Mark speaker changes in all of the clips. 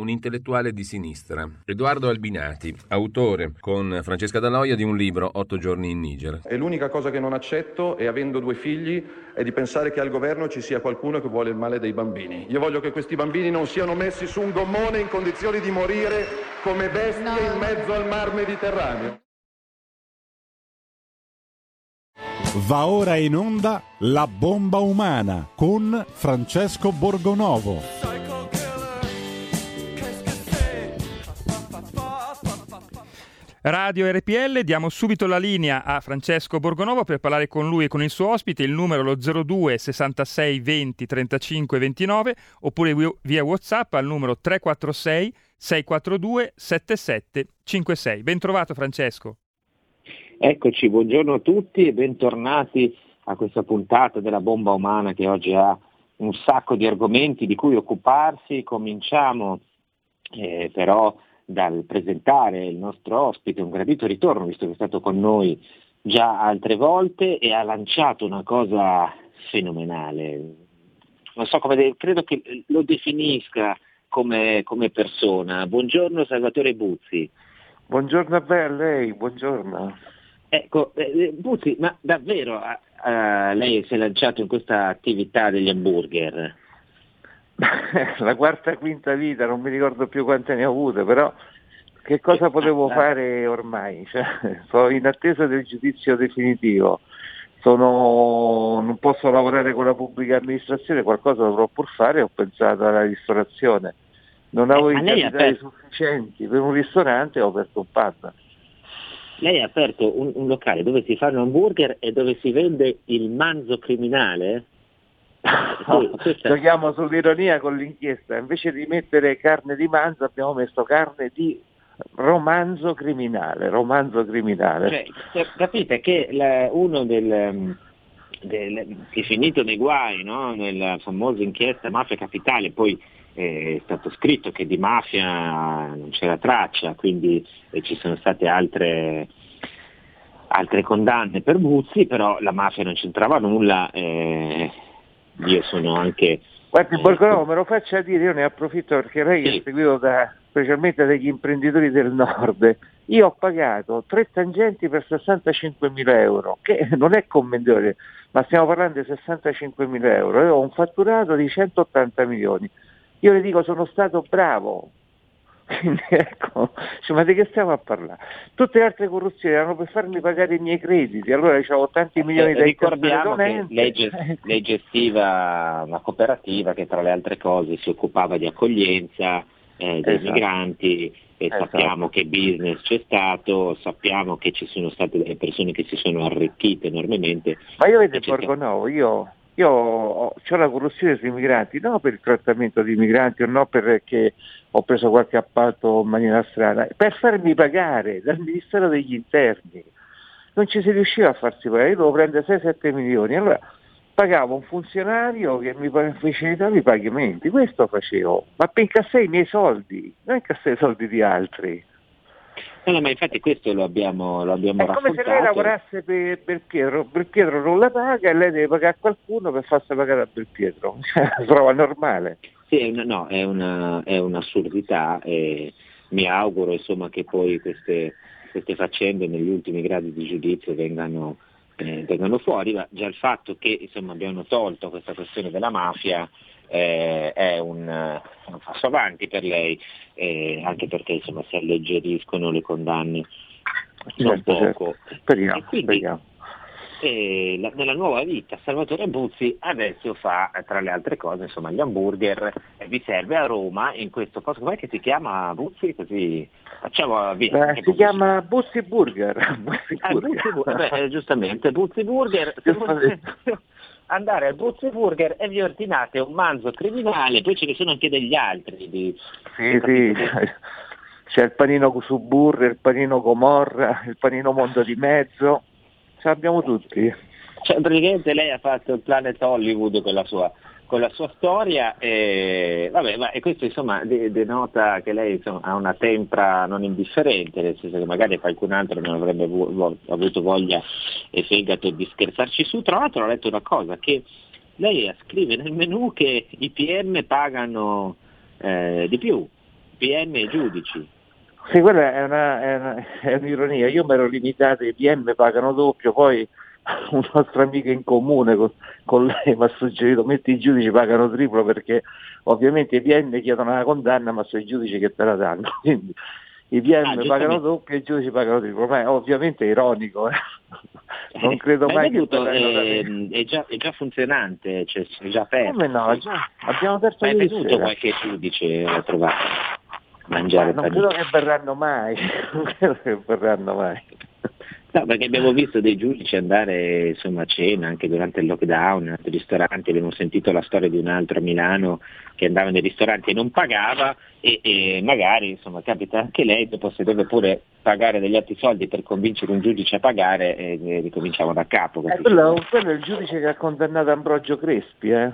Speaker 1: Un intellettuale di sinistra, Edoardo Albinati, autore con Francesca Daloia di un libro Otto giorni in Niger.
Speaker 2: E l'unica cosa che non accetto, e avendo due figli, è di pensare che al governo ci sia qualcuno che vuole il male dei bambini. Io voglio che questi bambini non siano messi su un gommone in condizioni di morire come bestie
Speaker 3: No.
Speaker 2: in mezzo al mar Mediterraneo.
Speaker 4: Va ora in onda La bomba umana con Francesco Borgonovo.
Speaker 5: Radio RPL, diamo subito la linea a Francesco Borgonovo per parlare con lui e con il suo ospite, il numero lo 02 66 20 35 29 oppure via Whatsapp al numero 346 642 77 56. Ben trovato Francesco.
Speaker 6: Eccoci, buongiorno a tutti e bentornati a questa puntata della bomba umana che oggi ha un sacco di argomenti di cui occuparsi. Cominciamo eh, però dal presentare il nostro ospite, un gradito ritorno, visto che è stato con noi già altre volte e ha lanciato una cosa fenomenale. Non so come, de- credo che lo definisca come, come persona. Buongiorno Salvatore Buzzi.
Speaker 7: Buongiorno a me, a lei, buongiorno.
Speaker 6: Ecco, eh, Buzzi, ma davvero eh, eh, lei si è lanciato in questa attività degli hamburger?
Speaker 7: La quarta, quinta vita, non mi ricordo più quante ne ho avute, però che cosa potevo fare ormai? Cioè, sono in attesa del giudizio definitivo. Sono- non posso lavorare con la pubblica amministrazione, qualcosa dovrò pur fare, ho pensato alla ristorazione. Non avevo
Speaker 6: Eh,
Speaker 7: i capitali sufficienti per un ristorante ho aperto un pub.
Speaker 6: Lei ha aperto un, un locale dove si fanno hamburger e dove si vende il manzo criminale?
Speaker 7: Giochiamo sull'ironia con l'inchiesta, invece di mettere carne di manzo abbiamo messo carne di romanzo criminale, romanzo criminale.
Speaker 6: Cioè, cioè, capite che la- uno del, ehm, del- che è finito nei guai, no? nella famosa inchiesta Mafia Capitale, poi eh, è stato scritto che di mafia non c'era traccia, quindi eh, ci sono state altre, altre condanne per Buzzi, però la mafia non c'entrava nulla. eh, io sono anche...
Speaker 7: Guardi, Borgonovo, me lo faccia dire, io ne approfitto perché lei
Speaker 6: Sì.
Speaker 7: è seguito da, specialmente dagli imprenditori del nord. Io ho pagato tre tangenti per 65.000 euro, che non è commendevole, ma stiamo parlando di 65.000 euro. Io ho un fatturato di 180 milioni. Io le dico, sono stato bravo. Quindi ecco, cioè, ma di che stiamo a parlare? Tutte le altre corruzioni erano per farmi pagare i miei crediti, allora avevo tanti milioni da
Speaker 6: Eh, ricordiamo che lei, ge- lei gestiva una cooperativa che tra le altre cose si occupava di accoglienza eh, dei
Speaker 7: Esatto.
Speaker 6: migranti e
Speaker 7: Esatto.
Speaker 6: sappiamo che business c'è stato, sappiamo che ci sono state delle persone che si sono arricchite enormemente.
Speaker 7: Ma io vedo Borgonovo, io, io ho, la corruzione sui migranti, non per il trattamento dei migranti o no perché ho preso qualche appalto in maniera strana, per farmi pagare dal Ministero degli Interni. Non ci si riusciva a farsi pagare, io dovevo prendere 6-7 milioni. Allora pagavo un funzionario che mi facilitava i pagamenti, questo facevo, ma per incassare i miei soldi, non incassare i soldi di altri.
Speaker 6: No, no, ma infatti questo lo abbiamo, lo abbiamo
Speaker 7: È come se lei lavorasse per Belpietro, Belpietro non la paga e lei deve pagare qualcuno per farsi pagare a Belpietro, la trova normale.
Speaker 6: Sì, è una, no, è, una, è un'assurdità e mi auguro insomma, che poi queste, queste faccende negli ultimi gradi di giudizio vengano, eh, vengano fuori, ma già il fatto che insomma, abbiano tolto questa questione della mafia eh, è un, un, passo avanti per lei, eh, anche perché insomma, si alleggeriscono le condanne non certo, certo. poco.
Speaker 7: Certo. Speriamo, quindi, speriamo.
Speaker 6: Eh, la, nella nuova vita Salvatore Buzzi adesso fa tra le altre cose insomma, gli hamburger e vi serve a Roma in questo posto com'è che si chiama Buzzi così facciamo
Speaker 7: via eh, si chiama Buzzi Burger, Buzzi
Speaker 6: ah, Buzzi Burger. Beh, giustamente Buzzi Burger andare al Buzzi Burger e vi ordinate un manzo criminale, poi ce ne sono anche degli altri. Di...
Speaker 7: Sì, sì, c'è il panino su burger, il panino Gomorra, il panino Mondo di Mezzo, ce l'abbiamo tutti.
Speaker 6: Cioè, praticamente lei ha fatto il Planet Hollywood con la sua con la sua storia e, vabbè, ma, e questo insomma denota che lei insomma, ha una tempra non indifferente, nel senso che magari qualcun altro non avrebbe vu- avuto voglia e fegato di scherzarci su. Tra l'altro ho letto una cosa, che lei scrive nel menu che i PM pagano eh, di più, PM e giudici.
Speaker 7: Sì, quella è, una, è, una, è un'ironia, io mi ero limitato, i PM pagano doppio, poi un nostro amico in comune con, con lei mi ha suggerito metti i giudici pagano triplo perché ovviamente i PM chiedono una condanna ma sono i giudici che te la danno quindi i PM ah, pagano doppio e i giudici pagano triplo. Ma è ovviamente ironico eh. non credo
Speaker 6: ma
Speaker 7: mai
Speaker 6: veduto, che è, è, già, è, già, funzionante cioè, è già aperto
Speaker 7: come no? già, abbiamo aperto
Speaker 6: ma è venuto qualche giudice a trovare mangiare
Speaker 7: ma non credo che verranno mai. Non credo che verranno mai
Speaker 6: No, perché abbiamo visto dei giudici andare insomma, a cena anche durante il lockdown in altri ristoranti, abbiamo sentito la storia di un altro a Milano che andava nei ristoranti e non pagava e, e magari insomma, capita anche lei, dopo se deve pure pagare degli altri soldi per convincere un giudice a pagare e, e ricominciamo da capo.
Speaker 7: Eh, quello, quello, è il giudice che ha condannato Ambrogio Crespi, eh?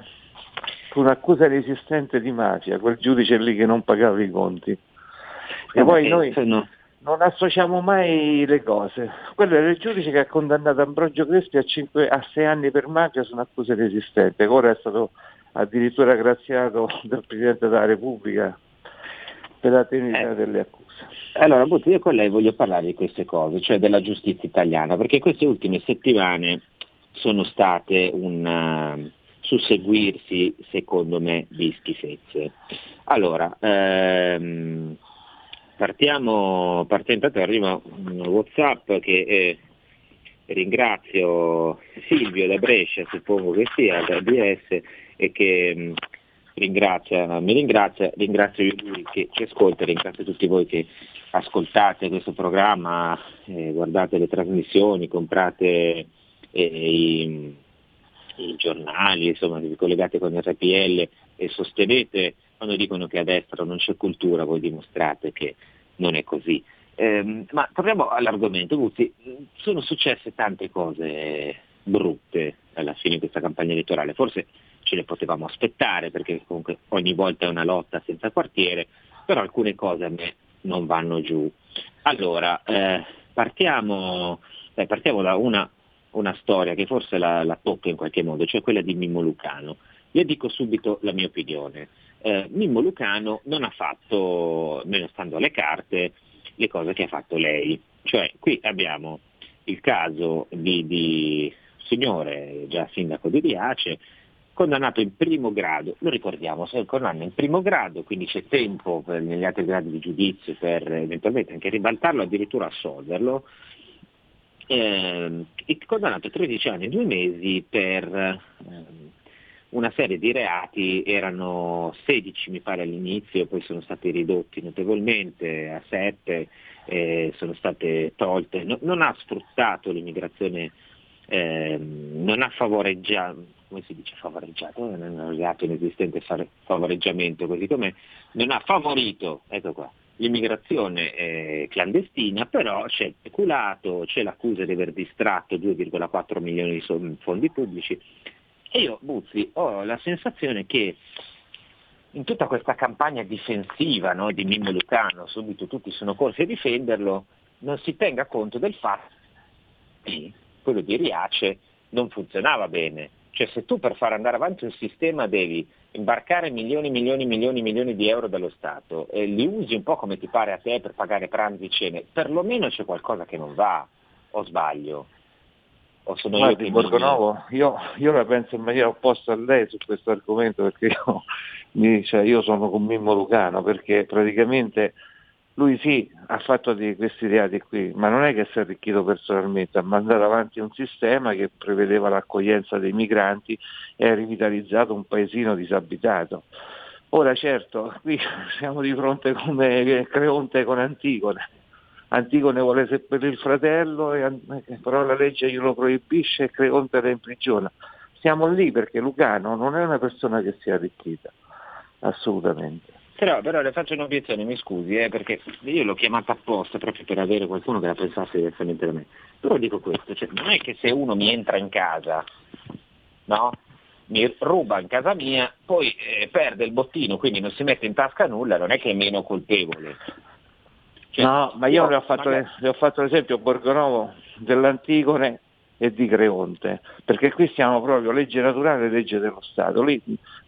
Speaker 7: con un'accusa resistente di mafia, quel giudice lì che non pagava i conti. E no, poi noi... Sono non associamo mai le cose. Quello era il giudice che ha condannato Ambrogio Crespi a, 5, a 6 anni per mafia su un'accusa resistente, che ora è stato addirittura graziato dal Presidente della Repubblica per la tenuità eh. delle accuse.
Speaker 6: Allora, Butti, io con lei voglio parlare di queste cose, cioè della giustizia italiana, perché queste ultime settimane sono state un uh, susseguirsi, secondo me, di schifezze. Allora, ehm, Partiamo, partiamo intanto arriva un Whatsapp che eh, ringrazio Silvio da Brescia, suppongo che sia, da DS, e che mh, mm, ringrazia, mi ringrazia, ringrazio Yuri che ci ascolta, ringrazio tutti voi che ascoltate questo programma, eh, guardate le trasmissioni, comprate eh, i, i, giornali, insomma vi collegate con RPL e sostenete quando dicono che a destra non c'è cultura, voi dimostrate che non è così. Eh, ma torniamo all'argomento, Guzzi, sono successe tante cose brutte alla fine di questa campagna elettorale, forse ce le potevamo aspettare perché comunque ogni volta è una lotta senza quartiere, però alcune cose a me non vanno giù. Allora, eh, partiamo, eh, partiamo, da una, una, storia che forse la, la tocca in qualche modo, cioè quella di Mimmo Lucano. Io dico subito la mia opinione. Eh, Mimmo Lucano non ha fatto, meno stando alle carte, le cose che ha fatto lei. Cioè qui abbiamo il caso di, di signore, già sindaco di Riace, condannato in primo grado, lo ricordiamo, se condanna in primo grado, quindi c'è tempo per, negli altri gradi di giudizio per eventualmente anche ribaltarlo, addirittura assolverlo, eh, condannato a 13 anni e 2 mesi per eh, una serie di reati, erano 16 mi pare all'inizio, poi sono stati ridotti notevolmente a 7, eh, sono state tolte, no, non ha sfruttato l'immigrazione, eh, non ha favoreggiato, come si dice favoreggiato, non è un reato inesistente favoreggiamento così come non ha favorito, ecco qua, l'immigrazione eh, clandestina, però c'è il peculato, c'è l'accusa di aver distratto 2,4 milioni di fondi pubblici. E io, Buzzi, ho la sensazione che in tutta questa campagna difensiva no, di Mimmo Lucano, subito tutti sono corsi a difenderlo, non si tenga conto del fatto che quello di Riace non funzionava bene. Cioè se tu per far andare avanti un sistema devi imbarcare milioni, milioni, milioni, milioni di euro dallo Stato e li usi un po' come ti pare a te per pagare pranzi e cene, perlomeno c'è qualcosa che non va, o sbaglio.
Speaker 7: O sono Guardi, io Borgonovo, io, io, la penso in maniera opposta a lei su questo argomento perché io, mi, cioè, io sono con Mimmo Lucano perché praticamente lui sì, ha fatto di questi reati qui, ma non è che si è arricchito personalmente, ha mandato avanti un sistema che prevedeva l'accoglienza dei migranti e ha rivitalizzato un paesino disabitato. Ora certo, qui siamo di fronte come Creonte con Antigone. Antigone vuole seppellire il fratello, però la legge glielo proibisce e Creonte la imprigiona. Siamo lì perché Lucano non è una persona che si è arricchita, assolutamente.
Speaker 6: Però, però, le faccio un'obiezione, mi scusi, eh, perché io l'ho chiamata apposta proprio per avere qualcuno che la pensasse diversamente da me. Però dico questo, cioè, non è che se uno mi entra in casa, no? mi ruba in casa mia, poi eh, perde il bottino, quindi non si mette in tasca nulla, non è che è meno colpevole.
Speaker 7: Cioè, no, ma io, io le, ho fatto, magari... le ho fatto l'esempio Borgonovo dell'Antigone e di Creonte, perché qui siamo proprio legge naturale e legge dello Stato. Lì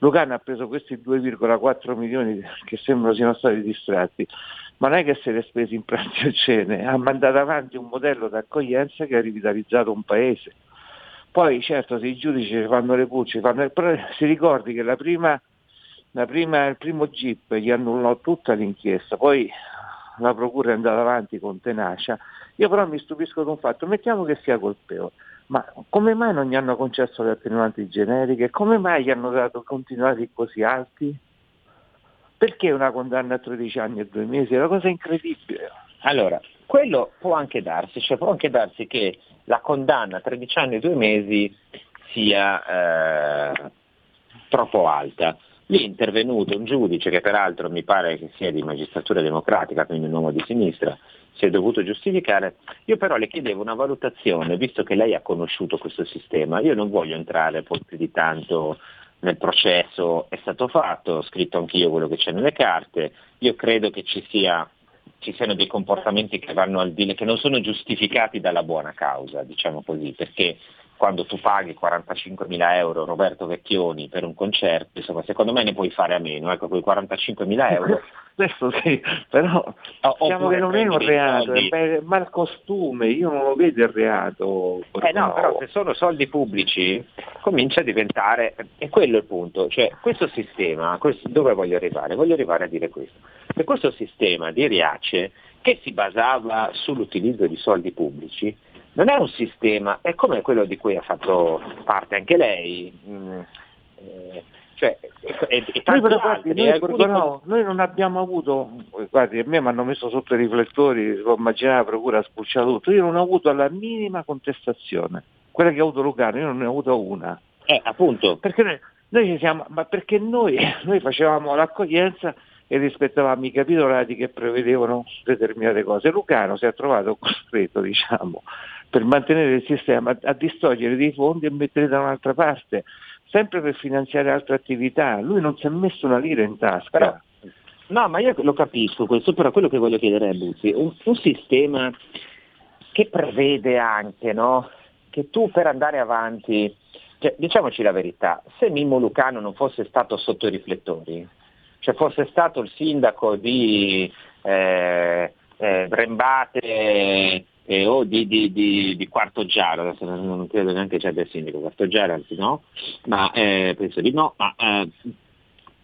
Speaker 7: Lucano ha preso questi 2,4 milioni che sembrano siano stati distratti, ma non è che se li ha spesi in pranzo e cene, ha mandato avanti un modello d'accoglienza che ha rivitalizzato un paese. Poi certo se i giudici fanno le pulce, fanno... però si ricordi che la prima, la prima, il primo GIP gli annullò tutta l'inchiesta, poi la procura è andata avanti con tenacia io però mi stupisco di un fatto, mettiamo che sia colpevole, ma come mai non gli hanno concesso le attenuanti generiche? Come mai gli hanno dato continuati così alti? Perché una condanna a 13 anni e 2 mesi? È una cosa incredibile.
Speaker 6: Allora, quello può anche darsi, cioè può anche darsi che la condanna a 13 anni e 2 mesi sia eh, troppo alta. Lì è intervenuto un giudice che peraltro mi pare che sia di magistratura democratica, quindi un uomo di sinistra, si è dovuto giustificare. Io però le chiedevo una valutazione, visto che lei ha conosciuto questo sistema, io non voglio entrare poi più di tanto nel processo, è stato fatto, ho scritto anch'io quello che c'è nelle carte, io credo che ci, sia, ci siano dei comportamenti che vanno al che non sono giustificati dalla buona causa, diciamo così, perché quando tu paghi 45.000 euro Roberto Vecchioni per un concerto, insomma secondo me ne puoi fare a meno, ecco quei 45.000 euro.
Speaker 7: Questo sì, però oh, diciamo che non è un reato, è mal costume, io non lo vedo il reato.
Speaker 6: Eh no, però se sono soldi pubblici comincia a diventare, e quello è il punto, cioè questo sistema, questo, dove voglio arrivare? Voglio arrivare a dire questo, che questo sistema di Riace che si basava sull'utilizzo di soldi pubblici, non è un sistema, è come quello di cui ha fatto parte anche lei. Mm, eh, cioè,
Speaker 7: e, e altri, noi, alcuni... no, noi, non abbiamo avuto, guardi, a me mi hanno messo sotto i riflettori, ho immaginato la procura ha spulciato tutto, io non ho avuto la minima contestazione, quella che ha avuto Lucano, io non ne ho avuto una.
Speaker 6: Eh, appunto.
Speaker 7: Perché noi, noi ci siamo, ma perché noi, noi facevamo l'accoglienza e rispettavamo i capitolati che prevedevano determinate cose. Lucano si è trovato costretto, diciamo, per mantenere il sistema a distogliere dei fondi e mettere da un'altra parte, sempre per finanziare altre attività. Lui non si è messo una lira in tasca.
Speaker 6: Però, no, ma io lo capisco questo, però quello che voglio chiedere a Buzzi, un, un sistema che prevede anche no, che tu per andare avanti, cioè, diciamoci la verità, se Mimmo Lucano non fosse stato sotto i riflettori, cioè fosse stato il sindaco di eh, eh, Brembate eh, o di, di, di, di, Quarto Giaro, adesso non credo neanche c'è del sindaco Quarto Giaro, anzi no, ma eh, penso di no, ma, eh,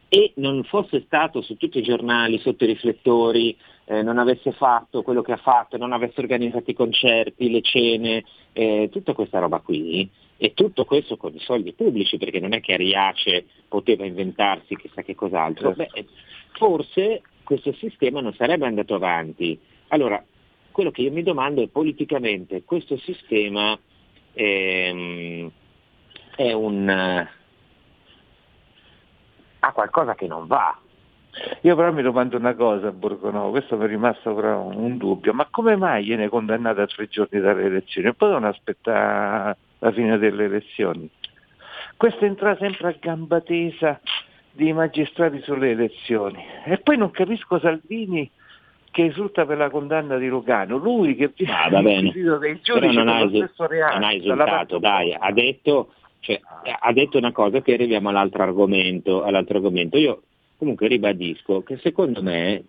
Speaker 6: e non fosse stato su tutti i giornali, sotto i riflettori, eh, non avesse fatto quello che ha fatto, non avesse organizzato i concerti, le cene, eh, tutta questa roba qui, e tutto questo con i soldi pubblici, perché non è che Ariace poteva inventarsi chissà che cos'altro, certo. beh, forse questo sistema non sarebbe andato avanti. Allora, quello che io mi domando è politicamente questo sistema ehm, è un... Eh, ha qualcosa che non va.
Speaker 7: Io però mi domando una cosa, Borgonovo, questo mi è rimasto però un dubbio, ma come mai viene condannato a tre giorni dalle elezioni e poi non aspetta la fine delle elezioni? Questo entra sempre a gamba tesa di magistrati sulle elezioni. E poi non capisco Salvini che esulta per la condanna di Lugano, lui che
Speaker 6: ah, va bene. dei giudici non ha, stesso reato, non ha esultato, dai, ha detto, cioè, ha detto una cosa che arriviamo all'altro argomento, all'altro argomento. Io comunque ribadisco che secondo me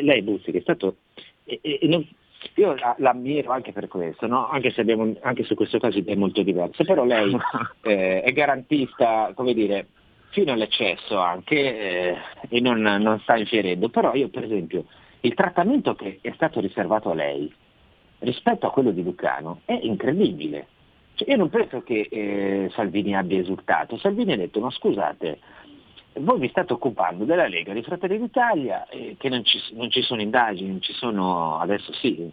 Speaker 6: lei Buzzi che è stato e, e, non, io la, l'ammiro anche per questo, no? anche se abbiamo, anche su questo caso è molto diverso, però lei eh, è garantista, come dire, fino all'eccesso anche eh, e non, non sta infierendo, però io per esempio il trattamento che è stato riservato a lei rispetto a quello di Lucano è incredibile. Cioè, io non penso che eh, Salvini abbia esultato, Salvini ha detto ma scusate, voi vi state occupando della Lega, di Fratelli d'Italia, eh, che non ci, non ci, sono indagini, non ci sono, adesso sì,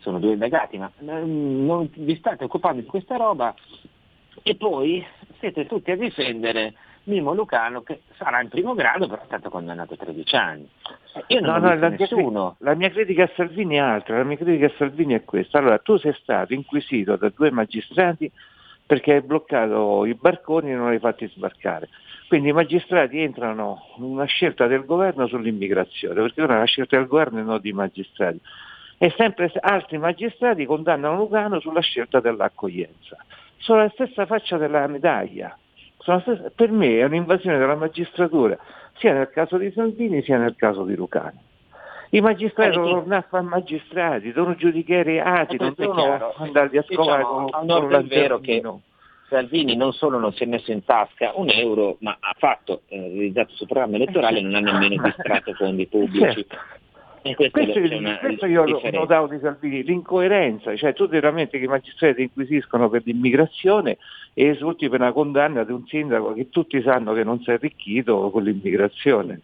Speaker 6: sono due indagati, ma mm, non vi state occupando di questa roba e poi siete tutti a difendere Mimo Lucano che sarà in primo grado però è stato condannato a 13 anni. Io non no, no,
Speaker 7: la
Speaker 6: nessuno.
Speaker 7: Mia, la mia critica a Salvini è altra, la mia critica a Salvini è questa. Allora, tu sei stato inquisito da due magistrati perché hai bloccato i barconi e non li hai fatti sbarcare. Quindi i magistrati entrano in una scelta del governo sull'immigrazione, perché ora è una scelta del governo e non di magistrati. E sempre altri magistrati condannano Lucano sulla scelta dell'accoglienza. Sono la stessa faccia della medaglia per me è un'invasione della magistratura, sia nel caso di Salvini sia nel caso di Lucani. I magistrati devono tornare a fare magistrati, devono giudicare i reati, non devono andarli a scovare diciamo, con, con
Speaker 6: è vero che Salvini non solo non si è messo in tasca un euro, ma ha fatto, eh, realizzato il suo programma elettorale e non ha nemmeno distratto fondi pubblici.
Speaker 7: Certo. Questo, questo, questo io ho notato di Salvini, l'incoerenza, cioè tu veramente che i magistrati inquisiscono per l'immigrazione e esulti per una condanna di un sindaco che tutti sanno che non si è arricchito con l'immigrazione.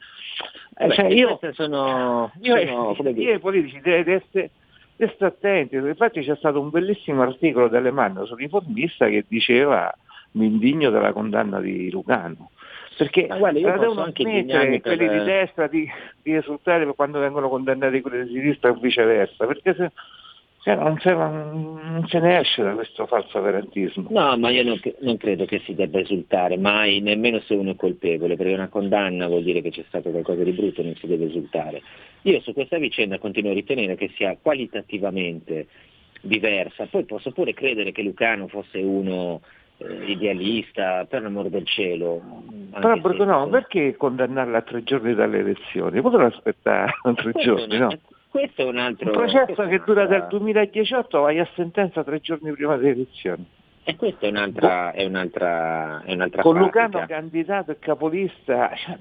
Speaker 6: Eh, cioè, io, sono,
Speaker 7: io, sono, io, i politici devono essere, essere attenti, infatti c'è stato un bellissimo articolo delle Manno sull'informista che diceva mi indigno della condanna di Lugano perché Ma guarda, io devono smettere quelli per... di destra di, di, esultare quando vengono condannati quelli di sinistra o viceversa, perché se, se non, se, non, se, ne esce da questo falso garantismo.
Speaker 6: No, ma io non, non, credo che si debba esultare mai, nemmeno se uno è colpevole, perché una condanna vuol dire che c'è stato qualcosa di brutto, non si deve esultare. Io su questa vicenda continuo a ritenere che sia qualitativamente diversa, poi posso pure credere che Lucano fosse uno eh, idealista, per l'amore del cielo.
Speaker 7: Però Borgonovo, se... perché condannarla a tre giorni dalle elezioni? Potevano aspettare tre giorni, no?
Speaker 6: Questo è un altro...
Speaker 7: Un processo che dura dal 2018 vai a sentenza tre giorni prima delle elezioni.
Speaker 6: E questa è un'altra, è un'altra, è un'altra
Speaker 7: Con
Speaker 6: pratica.
Speaker 7: Lucano candidato e capolista, cioè,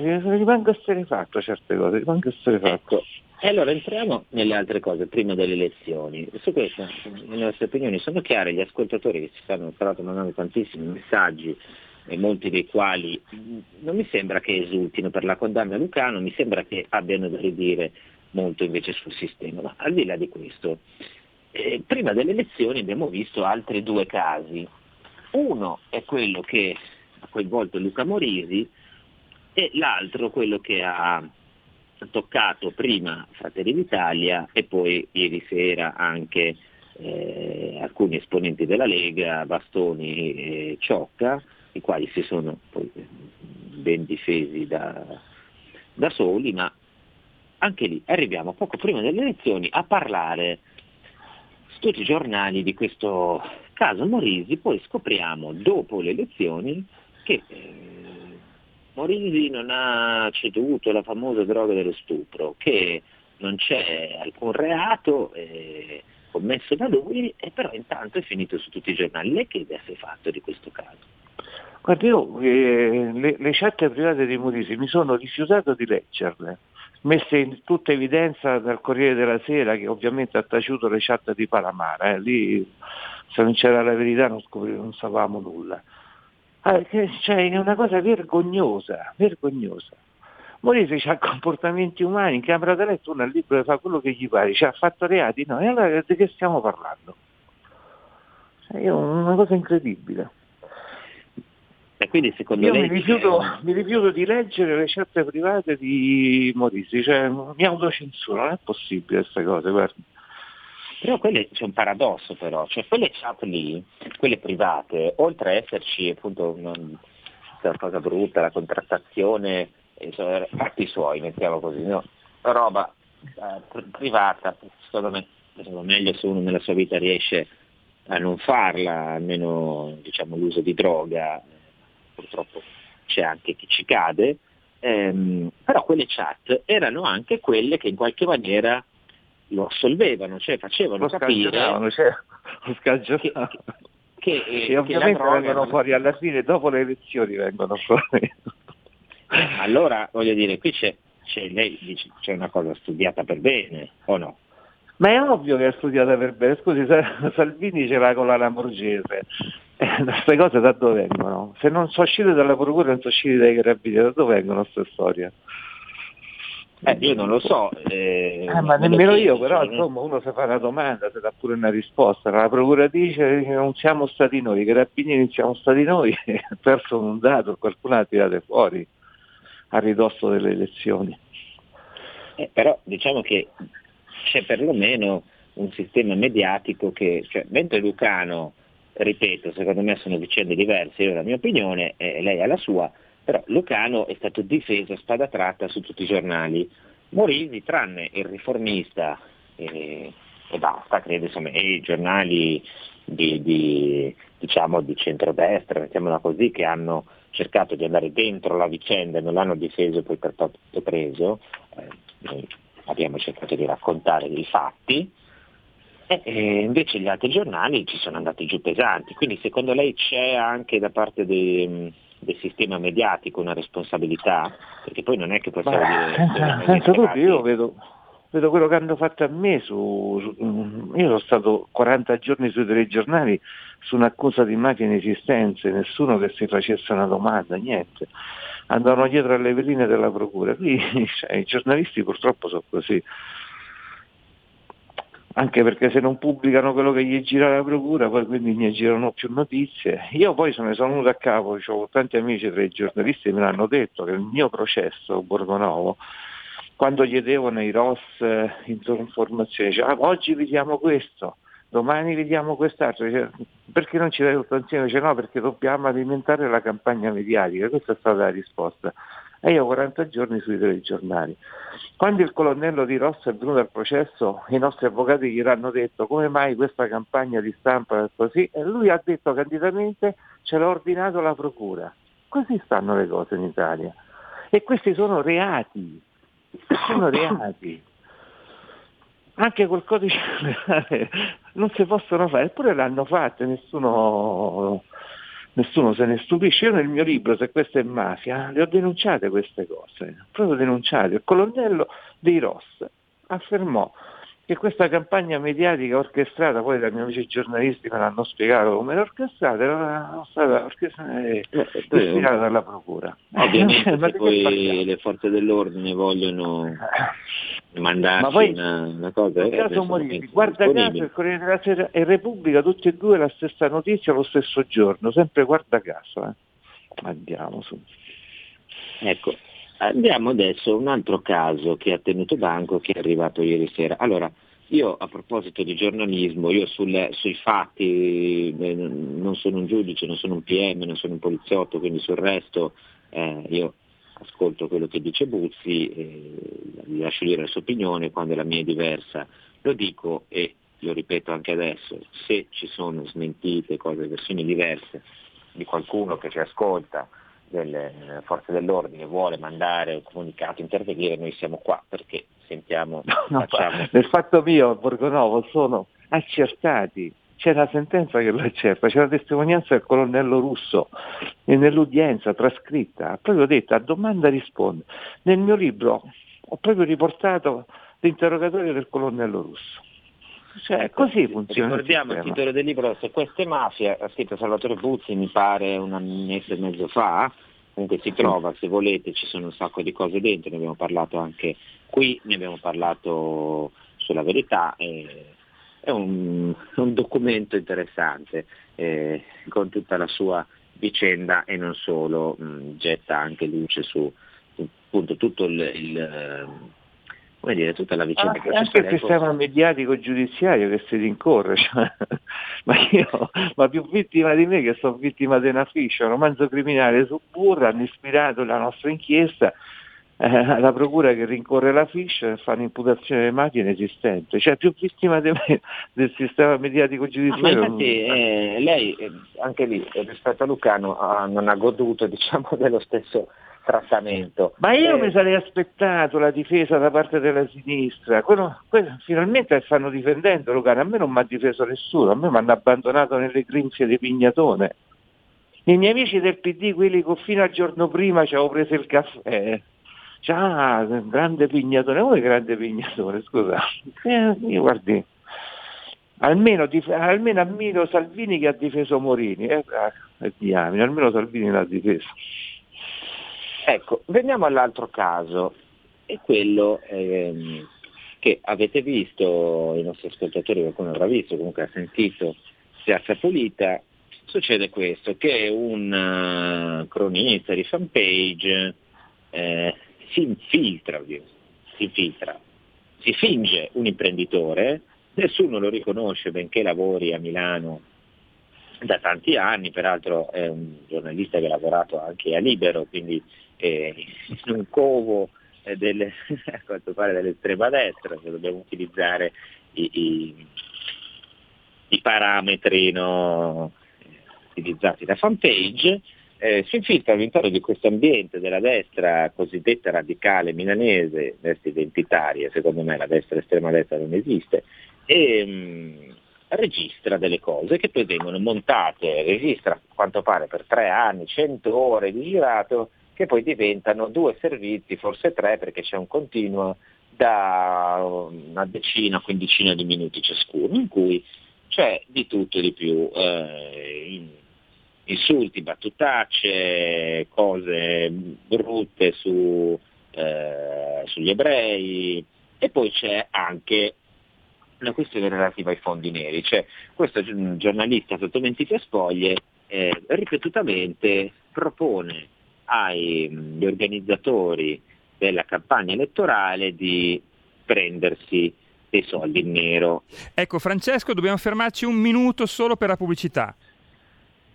Speaker 7: rimango esterefatto certe cose, rimango esterefatto.
Speaker 6: Ecco, e allora entriamo nelle altre cose, prima delle elezioni. Su questo le nostre opinioni sono chiare, gli ascoltatori che ci stanno parlando mandando tantissimi messaggi, e molti dei quali non mi sembra che esultino per la condanna a Lucano, mi sembra che abbiano da ridire molto invece sul sistema. Ma al di là di questo, eh, prima delle elezioni abbiamo visto altri due casi. Uno è quello che ha coinvolto Luca Morisi e l'altro quello che ha toccato prima Fratelli d'Italia e poi ieri sera anche eh, alcuni esponenti della Lega, Bastoni e Ciocca, i quali si sono poi ben difesi da, da soli, ma anche lì arriviamo poco prima delle elezioni a parlare su tutti i giornali di questo caso. Morisi, poi scopriamo dopo le elezioni che eh, Morisi non ha ceduto la famosa droga dello stupro, che non c'è alcun reato eh, commesso da lui, e però intanto è finito su tutti i giornali. Lei che idea si è fatto di questo caso?
Speaker 7: Guardi, io eh, le, le chat private di Morisi mi sono rifiutato di leggerle, messe in tutta evidenza dal Corriere della Sera, che ovviamente ha taciuto le chat di Palamara, eh. lì se non c'era la verità non, scopri, non sapevamo nulla. Ah, cioè, è una cosa vergognosa, vergognosa. Morisi ha comportamenti umani, in camera da letto uno è libero di fare quello che gli pare, ci ha fatto reati, no? E allora di che stiamo parlando? Cioè, è una cosa incredibile.
Speaker 6: E quindi secondo
Speaker 7: Io
Speaker 6: lei...
Speaker 7: mi rifiuto, mi rifiuto di leggere le chat private di Morisi, cioè mi autocensuro, non è possibile queste cose, guarda.
Speaker 6: Però quelle, c'è un paradosso però, cioè quelle chat lì, quelle private, oltre a esserci appunto una, una cosa brutta, la contrattazione, fatti suoi, mettiamo così, no? roba eh, privata, secondo me sarebbe meglio se uno nella sua vita riesce a non farla, almeno diciamo, l'uso di droga, purtroppo c'è anche chi ci cade, ehm, però quelle chat erano anche quelle che in qualche maniera lo assolvevano, cioè facevano
Speaker 7: lo
Speaker 6: capire
Speaker 7: cioè, lo che, che, che, e ovviamente vengono fuori alla fine, dopo le elezioni vengono fuori.
Speaker 6: Allora voglio dire, qui c'è, c'è, lei dice, c'è una cosa studiata per bene, o no?
Speaker 7: Ma è ovvio che è studiata per bene, scusi, Salvini ce l'ha con la Lamorgese, eh, queste cose da dove vengono? Se non sono uscite dalla procura, non sono uscite dai carabinieri, da dove vengono queste storie?
Speaker 6: Eh, io non lo so. Eh,
Speaker 7: eh, ma nemmeno io, però insomma uno si fa una domanda, si dà pure una risposta. La procura dice che non siamo stati noi, i carabinieri non siamo stati noi, ha perso un dato, qualcuno ha tirato fuori a ridosso delle elezioni.
Speaker 6: Eh, però diciamo che c'è perlomeno un sistema mediatico che, cioè, mentre Lucano, ripeto, secondo me sono vicende diverse, io ho la mia opinione e lei ha la sua, però Lucano è stato difeso a spada tratta su tutti i giornali. Morisi, tranne il riformista e, e basta, credo, insomma, e i giornali di, di, diciamo, di centrodestra, mettiamola così, che hanno cercato di andare dentro la vicenda e non l'hanno difeso poi per tutto preso, eh, abbiamo cercato di raccontare i fatti, e, e invece gli altri giornali ci sono andati giù pesanti, quindi secondo lei c'è anche da parte dei, del sistema mediatico una responsabilità? Perché poi non è che possiamo Beh,
Speaker 7: dire... Senza dubbio, io vedo, vedo, quello che hanno fatto a me, su, su, io sono stato 40 giorni sui telegiornali su un'accusa di mafia inesistente, nessuno che si facesse una domanda, niente andavano dietro alle veline della procura. Qui cioè, i giornalisti purtroppo sono così. Anche perché se non pubblicano quello che gli gira la procura, poi quindi ne girano più notizie. Io poi se ne sono venuto a capo, ho tanti amici tra i giornalisti me l'hanno detto che il mio processo Borgonovo, quando chiedevano i ROS eh, informazioni, diceva ah, oggi vediamo questo, domani vediamo quest'altro, dice, perché non ci dai tutto insieme? Dice no, perché dobbiamo alimentare la campagna mediatica, questa è stata la risposta. E io ho 40 giorni sui telegiornali. Quando il colonnello di Rossa è venuto al processo, i nostri avvocati gli hanno detto come mai questa campagna di stampa è così, e lui ha detto candidamente ce l'ha ordinato la procura. Così stanno le cose in Italia. E questi sono reati, sono reati anche col codice penale non si possono fare, eppure l'hanno fatto, nessuno, nessuno se ne stupisce. Io nel mio libro, se questa è mafia, le ho denunciate queste cose, proprio denunciate. Il colonnello dei Ross affermò che questa campagna mediatica orchestrata, poi dai miei amici giornalisti me l'hanno spiegato come era orchestrata, era stata orchestrata e eh, dalla procura.
Speaker 6: Ovviamente se poi le forze dell'ordine vogliono mandarci Ma poi, una, una cosa...
Speaker 7: Eh, caso Morini, guarda caso il Corriere della Sera e Repubblica, tutti e due la stessa notizia lo stesso giorno, sempre guarda caso. Eh. Andiamo su.
Speaker 6: Ecco, Andiamo adesso a un altro caso che ha tenuto banco che è arrivato ieri sera. Allora, io a proposito di giornalismo, io sul, sui fatti eh, non sono un giudice, non sono un PM, non sono un poliziotto, quindi sul resto eh, io ascolto quello che dice Buzzi, eh, gli lascio dire la sua opinione, quando la mia è diversa. Lo dico e lo ripeto anche adesso, se ci sono smentite, cose, versioni diverse di qualcuno che ci ascolta delle forze dell'ordine vuole mandare un comunicato, intervenire, noi siamo qua perché sentiamo...
Speaker 7: No, facciamo... Nel fatto mio, Borgonovo, sono accertati, c'è la sentenza che lo accerta, c'è la testimonianza del colonnello russo e nell'udienza trascritta, ha proprio detto a domanda risponde. Nel mio libro ho proprio riportato l'interrogatorio del colonnello russo. Cioè, ecco, così funziona.
Speaker 6: Ricordiamo il, il titolo del libro Se queste mafie, ha scritto Salvatore Buzzi, mi pare un mese e mezzo fa, comunque si trova, se volete, ci sono un sacco di cose dentro, ne abbiamo parlato anche qui, ne abbiamo parlato sulla verità, eh, è un, un, documento interessante eh, con tutta la sua vicenda e non solo, mh, getta anche luce su, appunto tutto il, il come dire, tutta la vicenda
Speaker 7: ah, anche il sistema mediatico giudiziario che si rincorre cioè, ma io ma più vittima di me che sono vittima di una fiction un romanzo criminale su Burra hanno ispirato la nostra inchiesta eh, la procura che rincorre la e fa un'imputazione di mafia inesistente cioè più vittima di me del sistema mediatico giudiziario
Speaker 6: ah, infatti eh, lei eh, anche lì rispetto a Lucano ah, non ha goduto diciamo dello stesso trattamento.
Speaker 7: Ma io eh, mi sarei aspettato la difesa da parte della sinistra, quello, quello, finalmente stanno difendendo Lucano, a me non mi ha difeso nessuno, a me mi hanno abbandonato nelle grinfie di Pignatone. I miei amici del PD, quelli che fino al giorno prima ci avevo preso il caffè, ah, grande Pignatone, come grande Pignatone, scusa, eh, io guardi, almeno, almeno ammiro Salvini che ha difeso Morini, eh, eh, diamine, almeno Salvini l'ha difeso.
Speaker 6: Ecco, veniamo all'altro caso, è quello ehm, che avete visto, i nostri ascoltatori qualcuno avrà visto, comunque ha sentito Piazza Pulita, succede questo, che un uh, cronista di fanpage eh, si infiltra, si infiltra, si finge un imprenditore, nessuno lo riconosce benché lavori a Milano da tanti anni, peraltro è un giornalista che ha lavorato anche a Libero, quindi eh, in un covo eh, delle, a quanto pare dell'estrema destra, se dobbiamo utilizzare i, i, i parametri no, utilizzati da fanpage, eh, si infiltra all'interno di questo ambiente della destra cosiddetta radicale milanese, destra identitaria, secondo me la destra estrema destra non esiste, e mh, mm, registra delle cose che poi vengono montate, registra a quanto pare per tre anni, cento ore di girato che poi diventano due servizi, forse tre, perché c'è un continuo da una decina, quindicina di minuti ciascuno, in cui c'è di tutto e di più. Eh, insulti, battutacce, cose brutte su, eh, sugli ebrei e poi c'è anche una questione relativa ai fondi neri, cioè questo giornalista sotto mentite spoglie eh, ripetutamente propone agli organizzatori della campagna elettorale di prendersi dei soldi in nero.
Speaker 5: Ecco Francesco, dobbiamo fermarci un minuto solo per la pubblicità.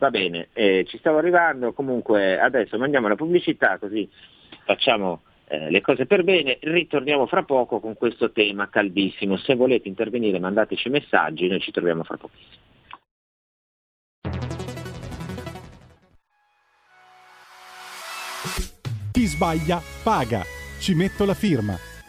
Speaker 6: Va bene, eh, ci stavo arrivando, comunque adesso mandiamo la pubblicità così facciamo eh, le cose per bene, ritorniamo fra poco con questo tema caldissimo. Se volete intervenire mandateci messaggi, noi ci troviamo fra pochissimo.
Speaker 4: Chi sbaglia paga. Ci metto la firma.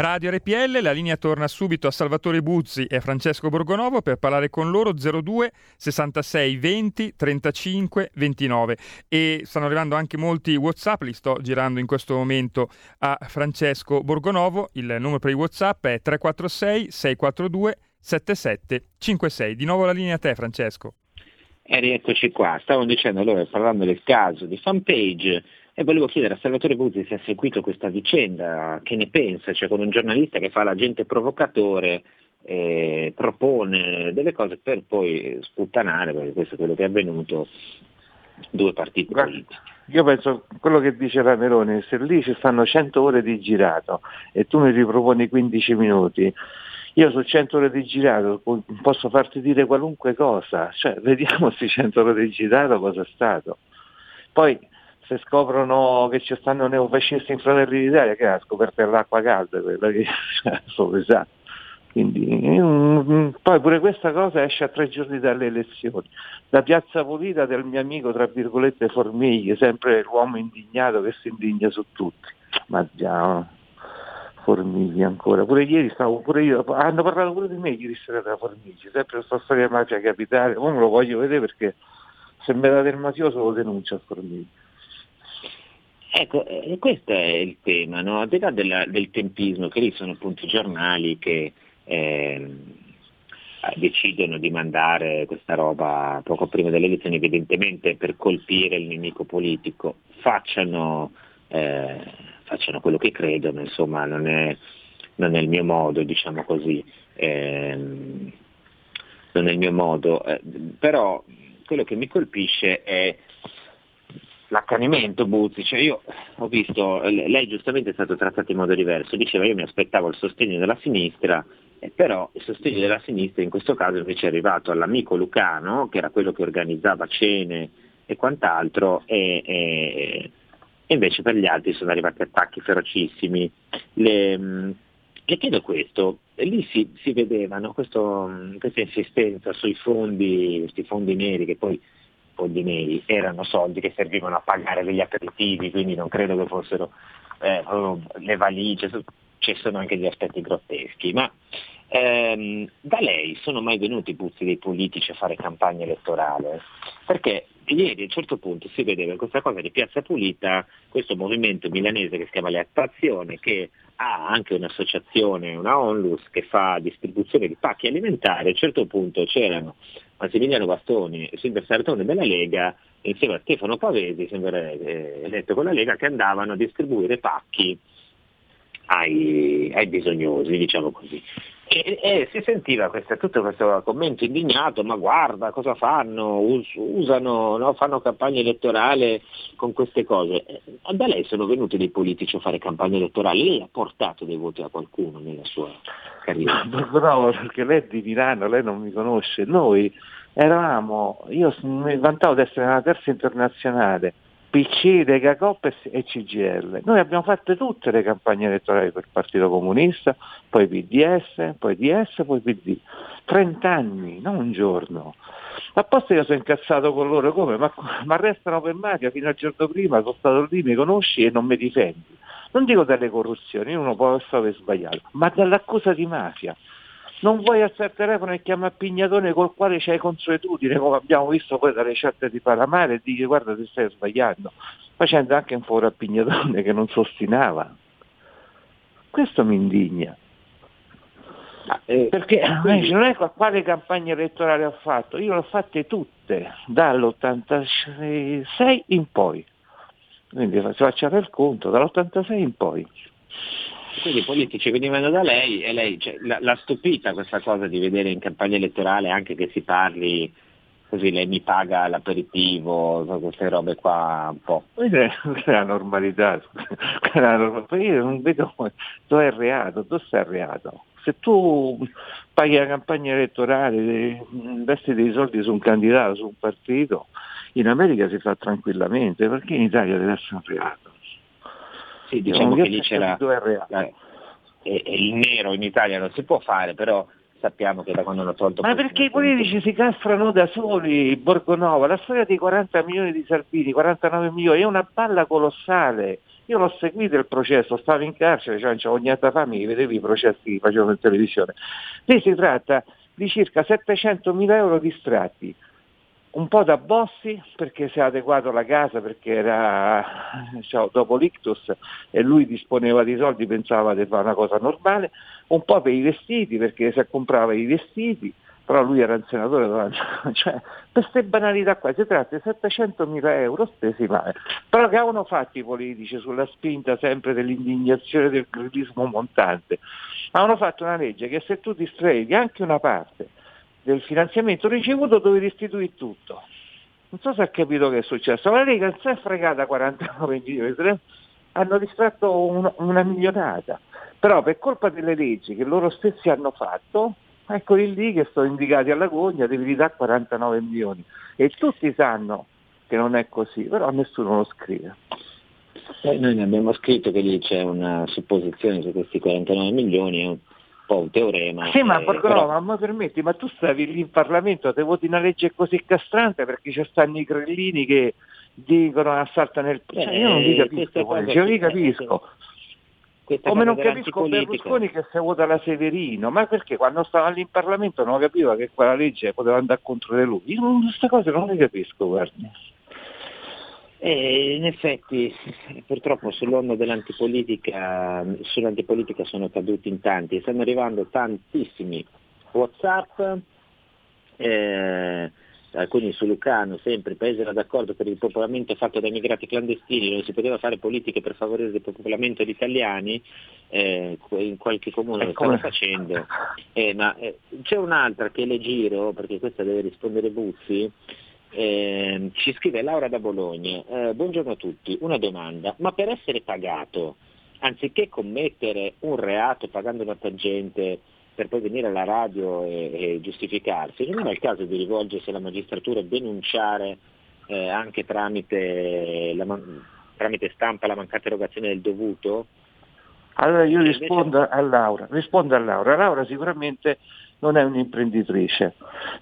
Speaker 5: Radio RPL, la linea torna subito a Salvatore Buzzi e a Francesco Borgonovo per parlare con loro 02 66 20 35 29 e stanno arrivando anche molti Whatsapp, li sto girando in questo momento a Francesco Borgonovo, il numero per i Whatsapp è 346 642 7756. Di nuovo la linea a te Francesco.
Speaker 6: E eh, rieccoci qua, stavamo dicendo allora, parlando del caso di fanpage, e volevo chiedere a Salvatore Buzzi se ha seguito questa vicenda, che ne pensa, cioè con un giornalista che fa l'agente provocatore, eh, propone delle cose per poi sputtanare, perché questo è quello che è avvenuto, due partiti politici.
Speaker 7: Io penso quello che dice la Meloni, se lì ci stanno 100 ore di girato e tu mi riproponi 15 minuti, io su 100 ore di girato posso farti dire qualunque cosa, cioè vediamo se 100 ore di girato cosa è stato. Poi se scoprono che ci stanno neofascisti in Fratelli d'Italia, che è la scoperta dell'acqua calda, quella che solo esatto. Quindi, um, poi pure questa cosa esce a tre giorni dalle elezioni. La piazza pulita del mio amico, tra virgolette, Formigli, sempre l'uomo indignato che si indigna su tutti. Ma già, Formigli ancora. Pure ieri stavo, pure io, hanno parlato pure di me ieri sera da Formigli, sempre questa storia mafia capitale, ora lo voglio vedere perché se me date il mafioso lo denuncio a Formigli.
Speaker 6: Ecco, eh, questo è il tema, no? al di là della, del tempismo, che lì sono appunto i giornali che eh, decidono di mandare questa roba poco prima delle elezioni, evidentemente per colpire il nemico politico, facciano, eh, facciano quello che credono, insomma non è, non è il mio modo, diciamo così, ehm, non è il mio modo, eh, però quello che mi colpisce è l'accanimento Buzzi, cioè io ho visto, lei giustamente è stato trattato in modo diverso, diceva io mi aspettavo il sostegno della sinistra, eh, però il sostegno della sinistra in questo caso invece è arrivato all'amico Lucano, che era quello che organizzava cene e quant'altro, e, e, e invece per gli altri sono arrivati attacchi ferocissimi. Le, mm, le chiedo questo, lì si, si vedevano questo, mm, questa insistenza sui fondi, questi fondi neri che poi fondi neri erano soldi che servivano a pagare degli aperitivi, quindi non credo che fossero eh, le valigie, ci sono anche gli aspetti grotteschi, ma ehm, da lei sono mai venuti i puzzi dei politici a fare campagna elettorale? Perché ieri a un certo punto si vedeva questa cosa di Piazza Pulita, questo movimento milanese che si chiama Le Attrazione, che ha anche un'associazione, una onlus, che fa distribuzione di pacchi alimentari, a un certo punto c'erano Massimiliano Bastoni e Silvio Sartone della Lega insieme a Stefano Pavesi, sempre eh, eletto con la Lega, che andavano a distribuire pacchi ai, ai bisognosi, diciamo così. E, e, si sentiva questa, tutto questo commento indignato, ma guarda cosa fanno, us, usano, no? fanno campagna elettorale con queste cose. Da lei sono venuti dei politici a fare campagna elettorale, lei ha portato dei voti a qualcuno nella sua carriera?
Speaker 7: Bravo, perché lei è di Milano, lei non mi conosce. Noi eravamo, io mi vantavo di essere una terza internazionale, PC, Lega Coppes e CGL. Noi abbiamo fatto tutte le campagne elettorali per il Partito Comunista, poi PDS, poi DS, poi PD. 30 anni, non un giorno. Apposta io sono incazzato con loro come? Ma, ma restano per mafia fino al giorno prima, sono stato lì, mi conosci e non mi difendi. Non dico dalle corruzioni, uno può aver sbagliato, ma dall'accusa di mafia non vuoi alzare il telefono e chiama Pignatone col quale c'hai consuetudine, come abbiamo visto poi dalle chat di Palamare, e dici guarda ti stai sbagliando, facendo anche un favore a Pignatone che non sostinava. Questo mi indigna. Eh, Perché quindi... non è quale campagna elettorale ho fatto, io le ho fatte tutte, dall'86 in poi. Quindi facciate il conto, dall'86 in poi.
Speaker 6: Quindi i politici venivano da lei e lei cioè, l'ha stupita questa cosa di vedere in campagna elettorale anche che si parli così lei mi paga l'aperitivo, queste robe qua un po'.
Speaker 7: Questa è la normalità, io non vedo dove è reato, dove sta reato. Se tu paghi la campagna elettorale, investi dei soldi su un candidato, su un partito, in America si fa tranquillamente, perché in Italia deve essere un reato?
Speaker 6: Sì, diciamo che lì c'era la, e, e il nero in Italia non si può fare, però sappiamo che da quando hanno tolto...
Speaker 7: Ma perché i politici si castrano da soli, Borgonova, la storia dei 40 milioni di Salvini, 49 milioni, è una balla colossale. Io l'ho seguito il processo, stavo in carcere, cioè, c'è ogni altra famiglia, vedevi i processi che facevano in televisione. Lì si tratta di circa 700 mila euro distratti un po' da Bossi perché si è adeguato la casa perché era cioè, dopo l'ictus e lui disponeva di soldi, pensava di fare una cosa normale, un po' per i vestiti perché si comprava i vestiti, però lui era un senatore, cioè, per queste banalità qua si tratta di 700 mila euro spesi male, però che avevano fatto i politici sulla spinta sempre dell'indignazione del grillismo montante? Avevano fatto una legge che se tu distrevi anche una parte del finanziamento ricevuto dovevi restituire tutto. Non so se ha capito che è successo, la Lega si è fregata 49 milioni, hanno distratto un, una milionata, però per colpa delle leggi che loro stessi hanno fatto, eccoli lì che sono indicati alla gogna, devi ridare 49 milioni. E tutti sanno che non è così, però nessuno lo scrive.
Speaker 6: Eh, noi ne abbiamo scritto che lì c'è una supposizione su questi 49 milioni, po' un teorema.
Speaker 7: Sì, ma eh, Borgonò, però... ma permetti, ma tu stavi lì in Parlamento, te voti una legge così castrante perché ci stanno i grillini che dicono assaltano il... Cioè, io non li eh, capisco, cose, io li capisco. Come non capisco Berlusconi che si vota la Severino, ma perché quando stava lì in Parlamento non capiva che quella legge poteva andare contro di lui? Io queste cose non le capisco, guardi.
Speaker 6: E in effetti purtroppo sull'onda dell'antipolitica, sull'antipolitica sono caduti in tanti, stanno arrivando tantissimi Whatsapp, eh, alcuni su Lucano, sempre il paese era d'accordo per il popolamento fatto dai migrati clandestini, non si poteva fare politiche per favorire il popolamento di italiani, eh, in qualche comune lo stanno facendo, eh, ma eh, c'è un'altra che le giro, perché questa deve rispondere Buzzi, eh, ci scrive Laura da Bologna, eh, buongiorno a tutti, una domanda, ma per essere pagato, anziché commettere un reato pagando una tangente per poi venire alla radio e, e giustificarsi, non è il caso di rivolgersi alla magistratura e denunciare eh, anche tramite, la, tramite stampa la mancata erogazione del dovuto?
Speaker 7: Allora io rispondo a Laura, rispondo a Laura. Laura sicuramente non è un'imprenditrice,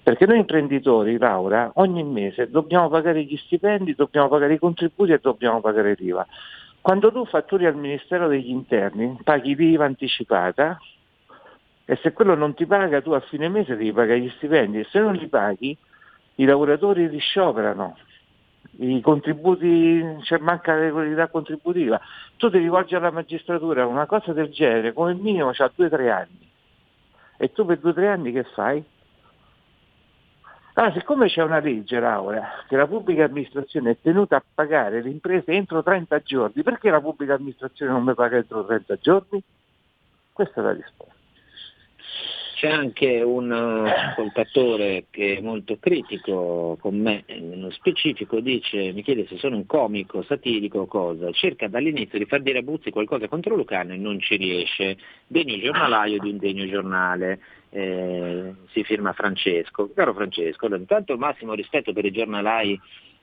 Speaker 7: perché noi imprenditori, Laura, ogni mese dobbiamo pagare gli stipendi, dobbiamo pagare i contributi e dobbiamo pagare l'IVA. Quando tu fatturi al Ministero degli Interni paghi l'IVA anticipata e se quello non ti paga tu a fine mese devi pagare gli stipendi e se non li paghi i lavoratori riscioperano, i contributi, cioè manca la regolarità contributiva. Tu ti rivolgi alla magistratura, una cosa del genere come minimo ha due o tre anni e tu per due o tre anni che fai? Allora, siccome c'è una legge, Laura, che la pubblica amministrazione è tenuta a pagare le imprese entro 30 giorni, perché la pubblica amministrazione non mi paga entro 30 giorni? Questa è la risposta.
Speaker 6: C'è anche un uh, ascoltatore che è molto critico con me, nello specifico dice, mi chiede se sono un comico, satirico o cosa, cerca dall'inizio di far dire a Buzzi qualcosa contro Lucano e non ci riesce, degno giornalaio di un degno giornale, eh, si firma Francesco. Caro Francesco, intanto il massimo rispetto per i giornalai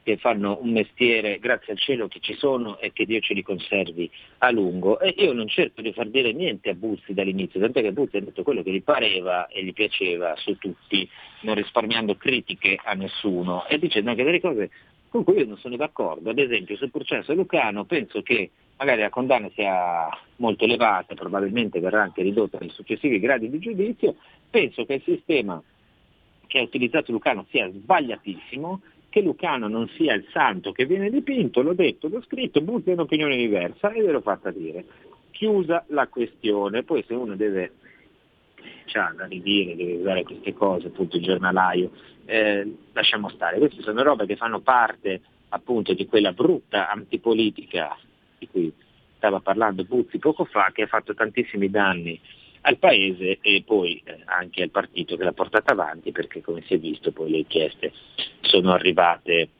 Speaker 6: che fanno un mestiere, grazie al cielo che ci sono e che Dio ce li conservi a lungo. E io non cerco di far dire niente a Buzzi dall'inizio, tant'è che Buzzi ha detto quello che gli pareva e gli piaceva su tutti, non risparmiando critiche a nessuno e dicendo anche delle cose con cui io non sono d'accordo. Ad esempio sul processo Lucano penso che magari la condanna sia molto elevata, probabilmente verrà anche ridotta nei successivi gradi di giudizio, penso che il sistema che ha utilizzato Lucano sia sbagliatissimo che Lucano non sia il santo che viene dipinto, l'ho detto, l'ho scritto, Buzzi ha un'opinione diversa e ve l'ho fatta dire. Chiusa la questione, poi se uno deve cioè, da ridire, deve usare queste cose, appunto il giornalaio, eh, lasciamo stare, queste sono robe che fanno parte appunto di quella brutta antipolitica di cui stava parlando Buzzi poco fa, che ha fatto tantissimi danni al Paese e poi eh, anche al partito che l'ha portata avanti perché come si è visto poi le richieste sono arrivate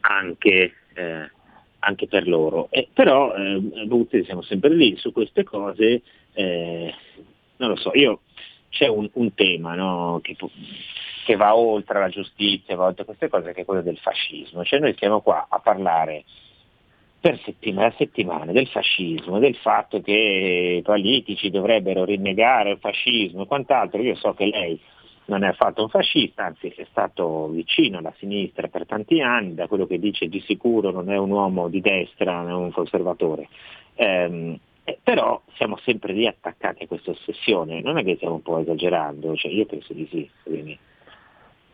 Speaker 6: anche, eh, anche per loro. Eh, però eh, Buzzi siamo sempre lì su queste cose, eh, non lo so, io c'è un, un tema no, che, che, va oltre la giustizia, va oltre queste cose, che è quello del fascismo. Cioè noi stiamo qua a parlare per settimane, settimane del fascismo, del fatto che i politici dovrebbero rinnegare il fascismo e quant'altro. Io so che lei non è affatto un fascista, anzi è stato vicino alla sinistra per tanti anni, da quello che dice di sicuro non è un uomo di destra, non è un conservatore. Eh, però siamo sempre lì attaccati a questa ossessione, non è che stiamo un po' esagerando, cioè, io penso di sì. Quindi.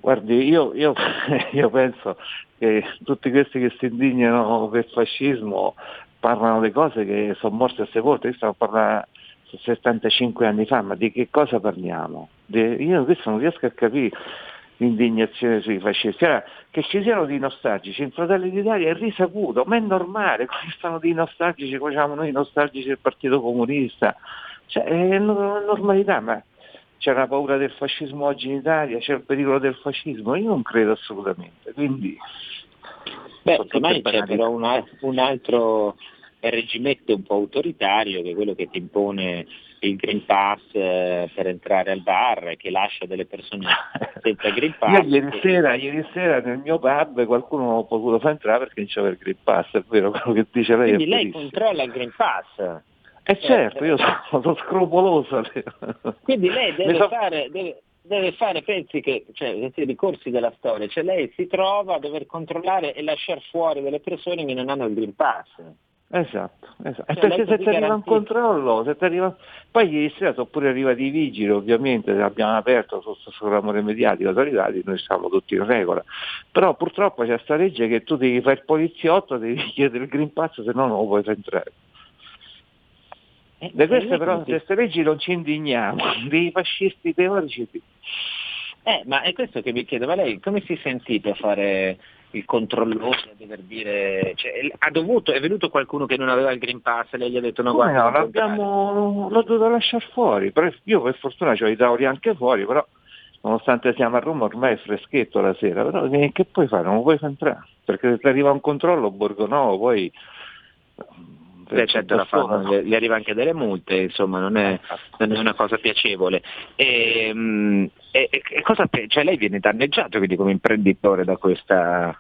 Speaker 7: Guardi, io, io, io, penso che tutti questi che si indignano per fascismo parlano di cose che sono morte a sepolte, io stavo parlando 75 anni fa, ma di che cosa parliamo? io questo non riesco a capire l'indignazione sui fascisti. Allora, che ci siano dei nostalgici in Fratelli d'Italia è risaputo, ma è normale, come stanno dei nostalgici, come facciamo noi nostalgici del Partito Comunista. Cioè, è normalità, ma c'è una paura del fascismo oggi in Italia, c'è il pericolo del fascismo, io non credo assolutamente. Quindi,
Speaker 6: Beh, ormai c'è però un, un altro regimetto un po' autoritario che è quello che ti impone il Green Pass eh, per entrare al bar, che lascia delle persone senza Green Pass.
Speaker 7: Io ieri sera, ieri sera, nel mio pub qualcuno non ha potuto far entrare perché non c'aveva il Green Pass, è vero quello che dice lei.
Speaker 6: Quindi lei controlla il Green Pass.
Speaker 7: Eh certo, io sono, scrupoloso.
Speaker 6: Quindi lei deve so... fare, deve, deve fare, pensi che, cioè, questi ricorsi della storia, cioè lei si trova a dover controllare e lasciare fuori delle persone che non hanno il Green Pass.
Speaker 7: Esatto, esatto. Cioè, perché se ti arriva un controllo, se ti arriva... poi ieri sera sono pure arrivati i vigili, ovviamente abbiamo aperto sul l'amore mediatico, sono arrivati, noi siamo tutti in regola, però purtroppo c'è questa legge che tu devi fare il poliziotto, devi chiedere il Green Pass, se no non lo puoi entrare. Eh, Di queste però, queste leggi non ci indigniamo, dei fascisti teorici sì.
Speaker 6: Eh, ma è questo che mi chiedo, ma lei come si è sentito a fare il controllore a dover dire, cioè, ha dovuto, è venuto qualcuno che non aveva il Green Pass, lei gli ha detto no guarda.
Speaker 7: No, l'abbiamo, l'ho dovuto lasciare fuori, io per fortuna ho i tavoli anche fuori, però nonostante siamo a Roma ormai è freschetto la sera, però che puoi fare? Non puoi entrare, perché se ti arriva un controllo Borgo Nuovo poi
Speaker 6: Beh, certo, fanno, gli arriva anche delle multe, insomma, non è, non è una cosa piacevole. E, mm, e, e cosa, cioè lei viene danneggiato quindi come imprenditore da questa,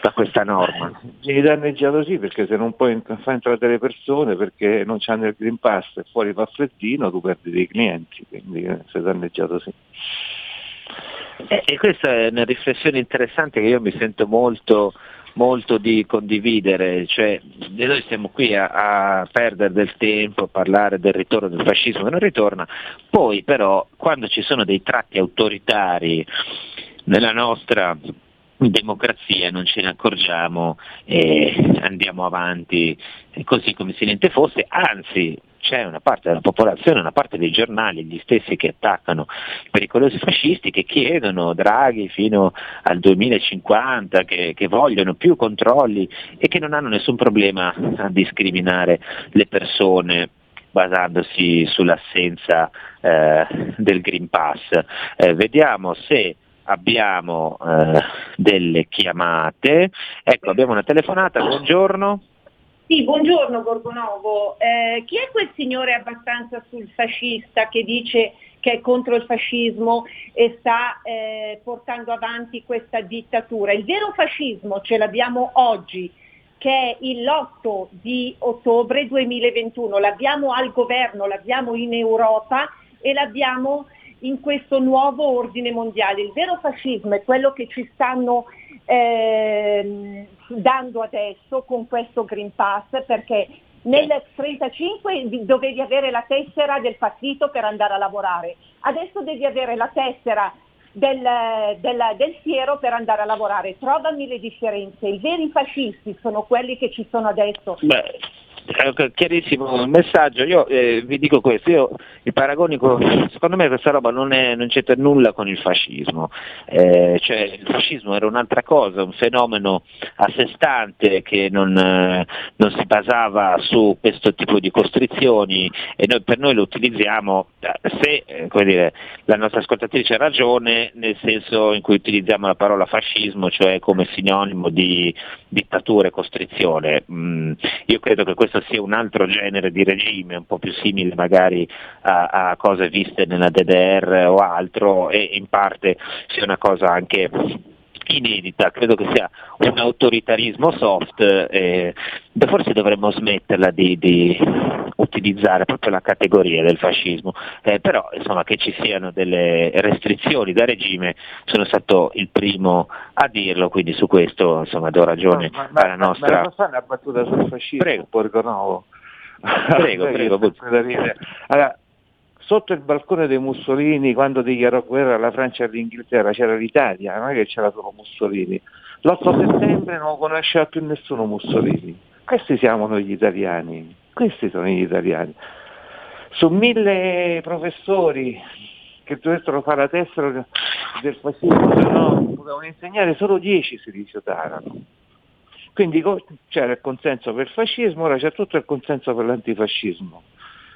Speaker 6: da questa norma?
Speaker 7: Vieni danneggiato sì, perché se non puoi far entrare le persone perché non c'hanno il Green Pass e fuori fa freddino, tu perdi dei clienti, quindi eh, sei danneggiato sì.
Speaker 6: E, e questa è una riflessione interessante che io mi sento molto molto di condividere, cioè noi siamo qui a, a, perdere del tempo, a parlare del ritorno del fascismo che non ritorna, poi però quando ci sono dei tratti autoritari nella nostra democrazia non ce ne accorgiamo e andiamo avanti così come se niente fosse, anzi c'è una parte della popolazione, una parte dei giornali, gli stessi che attaccano i pericolosi fascisti, che chiedono Draghi fino al 2050, che, che vogliono più controlli e che non hanno nessun problema a discriminare le persone basandosi sull'assenza eh, del Green Pass. Eh, vediamo se abbiamo eh, delle chiamate. Ecco, abbiamo una telefonata, buongiorno.
Speaker 8: Sì, buongiorno Borgonovo. Eh, chi è quel signore abbastanza sul fascista che dice che è contro il fascismo e sta eh, portando avanti questa dittatura? Il vero fascismo ce l'abbiamo oggi, che è l'8 di ottobre 2021. L'abbiamo al governo, l'abbiamo in Europa e l'abbiamo in questo nuovo ordine mondiale. Il vero fascismo è quello che ci stanno eh, dando adesso con questo Green Pass perché nel 1935 dovevi avere la tessera del partito per andare a lavorare, adesso devi avere la tessera del, del, del, siero per andare a lavorare. Trovami le differenze. I veri fascisti sono quelli che ci sono adesso.
Speaker 6: Beh, chiarissimo il messaggio, io eh, vi dico questo, io i paragoni, con, secondo me questa roba non, è, non c'entra nulla con il fascismo, eh, cioè il fascismo era un'altra cosa, un fenomeno a sé stante che non, eh, non si basava su questo tipo di costrizioni e noi, per noi lo utilizziamo se eh, dire, la nostra ascoltatrice ha ragione nel senso in cui utilizziamo la parola fascismo, cioè come sinonimo di dittatura e costrizione. Mm, io credo che questo sia un altro genere di regime, un po' più simile magari a, a cose viste nella DDR o altro e in parte sia una cosa anche inedita, credo che sia un autoritarismo soft, eh, forse dovremmo smetterla di, di, utilizzare proprio la categoria del fascismo, eh, però insomma che ci siano delle restrizioni da regime sono stato il primo a dirlo, quindi su questo insomma do ragione
Speaker 7: no, ma,
Speaker 6: alla nostra...
Speaker 7: Ma, ma fare una battuta sul fascismo,
Speaker 6: Prego.
Speaker 7: Borgonovo?
Speaker 6: Prego, prego.
Speaker 7: Allora, sotto il balcone dei Mussolini, quando dichiarò guerra alla Francia e all'Inghilterra, c'era l'Italia, non è che c'era solo Mussolini. L'8 settembre non conosceva più nessuno Mussolini. Questi siamo noi gli italiani, questi sono gli italiani. Su mille professori che dovessero fare la tessera del fascismo, se no potevano insegnare, solo dieci si rifiutarono. Quindi c'era il consenso per il fascismo, ora c'è tutto il consenso per l'antifascismo.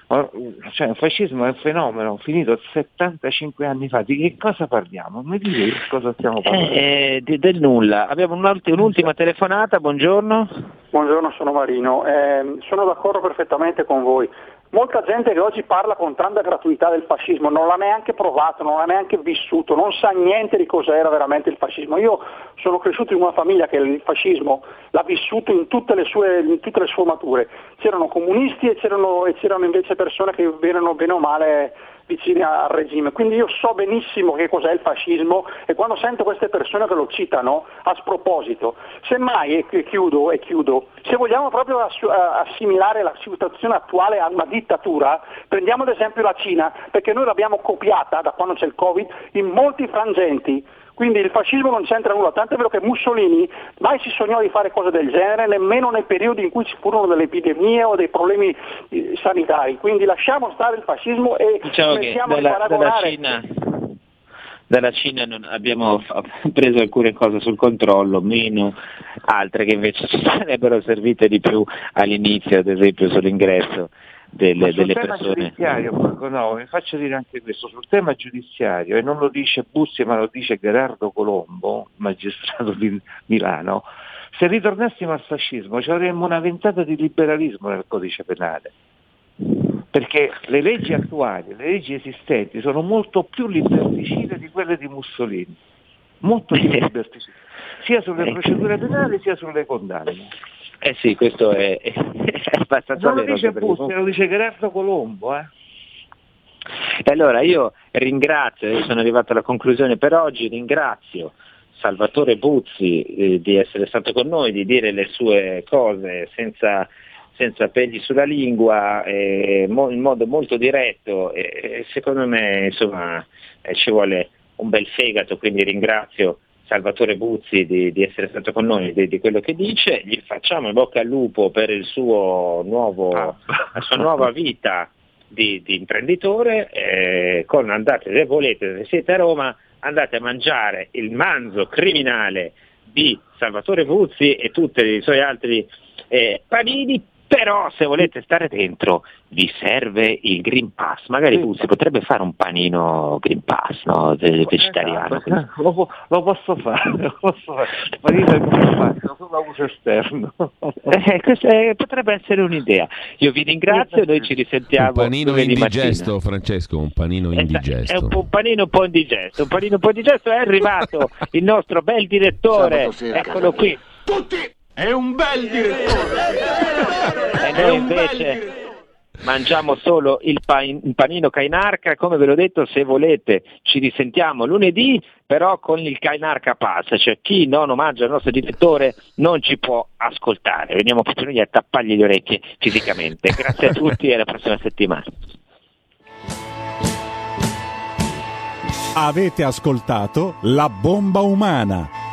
Speaker 7: Cioè, il fascismo è un fenomeno finito 75 anni fa, di che cosa parliamo? Mi dite di cosa stiamo parlando?
Speaker 6: Eh, di- del nulla. Abbiamo un'ultima telefonata, buongiorno.
Speaker 9: Buongiorno, sono Marino. Eh, sono d'accordo perfettamente con voi. Molta gente che oggi parla con tanta gratuità del fascismo non l'ha neanche provato, non l'ha neanche vissuto, non sa niente di cos'era veramente il fascismo. Io sono cresciuto in una famiglia che il fascismo l'ha vissuto in tutte le sue, tutte le sfumature. C'erano comunisti e c'erano, e c'erano invece persone che erano bene o male vicine al regime. Quindi io so benissimo che cos'è il fascismo e quando sento queste persone che lo citano a sproposito, semmai, e chiudo, e chiudo, se vogliamo proprio ass- assimilare la situazione attuale a una dittatura, prendiamo ad esempio la Cina, perché noi l'abbiamo copiata da quando c'è il Covid in molti frangenti. Quindi il fascismo non c'entra nulla, tanto è vero che Mussolini mai si sognò di fare cose del genere, nemmeno nei periodi in cui ci furono delle epidemie o dei problemi eh, sanitari. Quindi lasciamo stare il fascismo e
Speaker 6: Diciamo che
Speaker 9: smettiamo di
Speaker 6: dalla, dalla
Speaker 9: paragonare.
Speaker 6: Cina, dalla Cina non- abbiamo preso alcune cose sul controllo, meno altre che invece ci sarebbero servite di più all'inizio, ad esempio sull'ingresso delle, delle
Speaker 7: tema
Speaker 6: persone.
Speaker 7: giudiziario, no, vi faccio dire anche questo, sul tema giudiziario, e non lo dice Bussi ma lo dice Gerardo Colombo, magistrato di Milano, se ritornassimo al fascismo ci avremmo una ventata di liberalismo nel codice penale. Perché le leggi attuali, le leggi esistenti sono molto più liberticide di quelle di Mussolini, molto più liberticide, sia sulle procedure penali sia sulle condanne.
Speaker 6: Eh sì, questo è, è abbastanza
Speaker 7: Non lo
Speaker 6: vero.
Speaker 7: dice
Speaker 6: anche perché
Speaker 7: Bussi, lo dice Gerardo Colombo. Eh.
Speaker 6: E allora io ringrazio, io sono arrivato alla conclusione per oggi, ringrazio Salvatore Buzzi eh, di essere stato con noi, di dire le sue cose senza, senza peli sulla lingua, eh, mo- in modo molto diretto e e secondo me insomma eh, ci vuole un bel fegato, quindi ringrazio Salvatore Buzzi di, di essere stato con noi, di, di quello che dice, gli facciamo in bocca al lupo per il suo nuovo, la sua nuova vita di, di imprenditore, eh, con andate se volete, se siete a Roma, andate a mangiare il manzo criminale di Salvatore Buzzi e tutti i suoi altri eh, panini, però se volete stare dentro vi serve il Green Pass, magari Buzzi potrebbe fare un panino Green Pass, no? Ve- vegetariano.
Speaker 7: Esatto, lo, lo posso fare, lo posso fare. Marina come faccio? Solo uso esterno.
Speaker 6: Eh, questa è- potrebbe essere un'idea. Io vi ringrazio, noi ci risentiamo
Speaker 10: Un panino indigesto,
Speaker 6: mattina.
Speaker 10: Francesco, un panino
Speaker 6: È
Speaker 10: indigesto.
Speaker 6: un, po' un panino un po' indigesto, un panino un po' indigesto è arrivato il nostro bel direttore, eccolo qui.
Speaker 11: È un bel direttore!
Speaker 6: E noi invece mangiamo solo il, pa- il panino Cainarca, come ve l'ho detto, se volete ci risentiamo lunedì, però con il Cainarca Pass, cioè chi non omaggia il nostro direttore non ci può ascoltare, veniamo proprio noi a tappargli le orecchie fisicamente. Grazie a tutti e alla prossima settimana.
Speaker 4: Avete ascoltato La bomba umana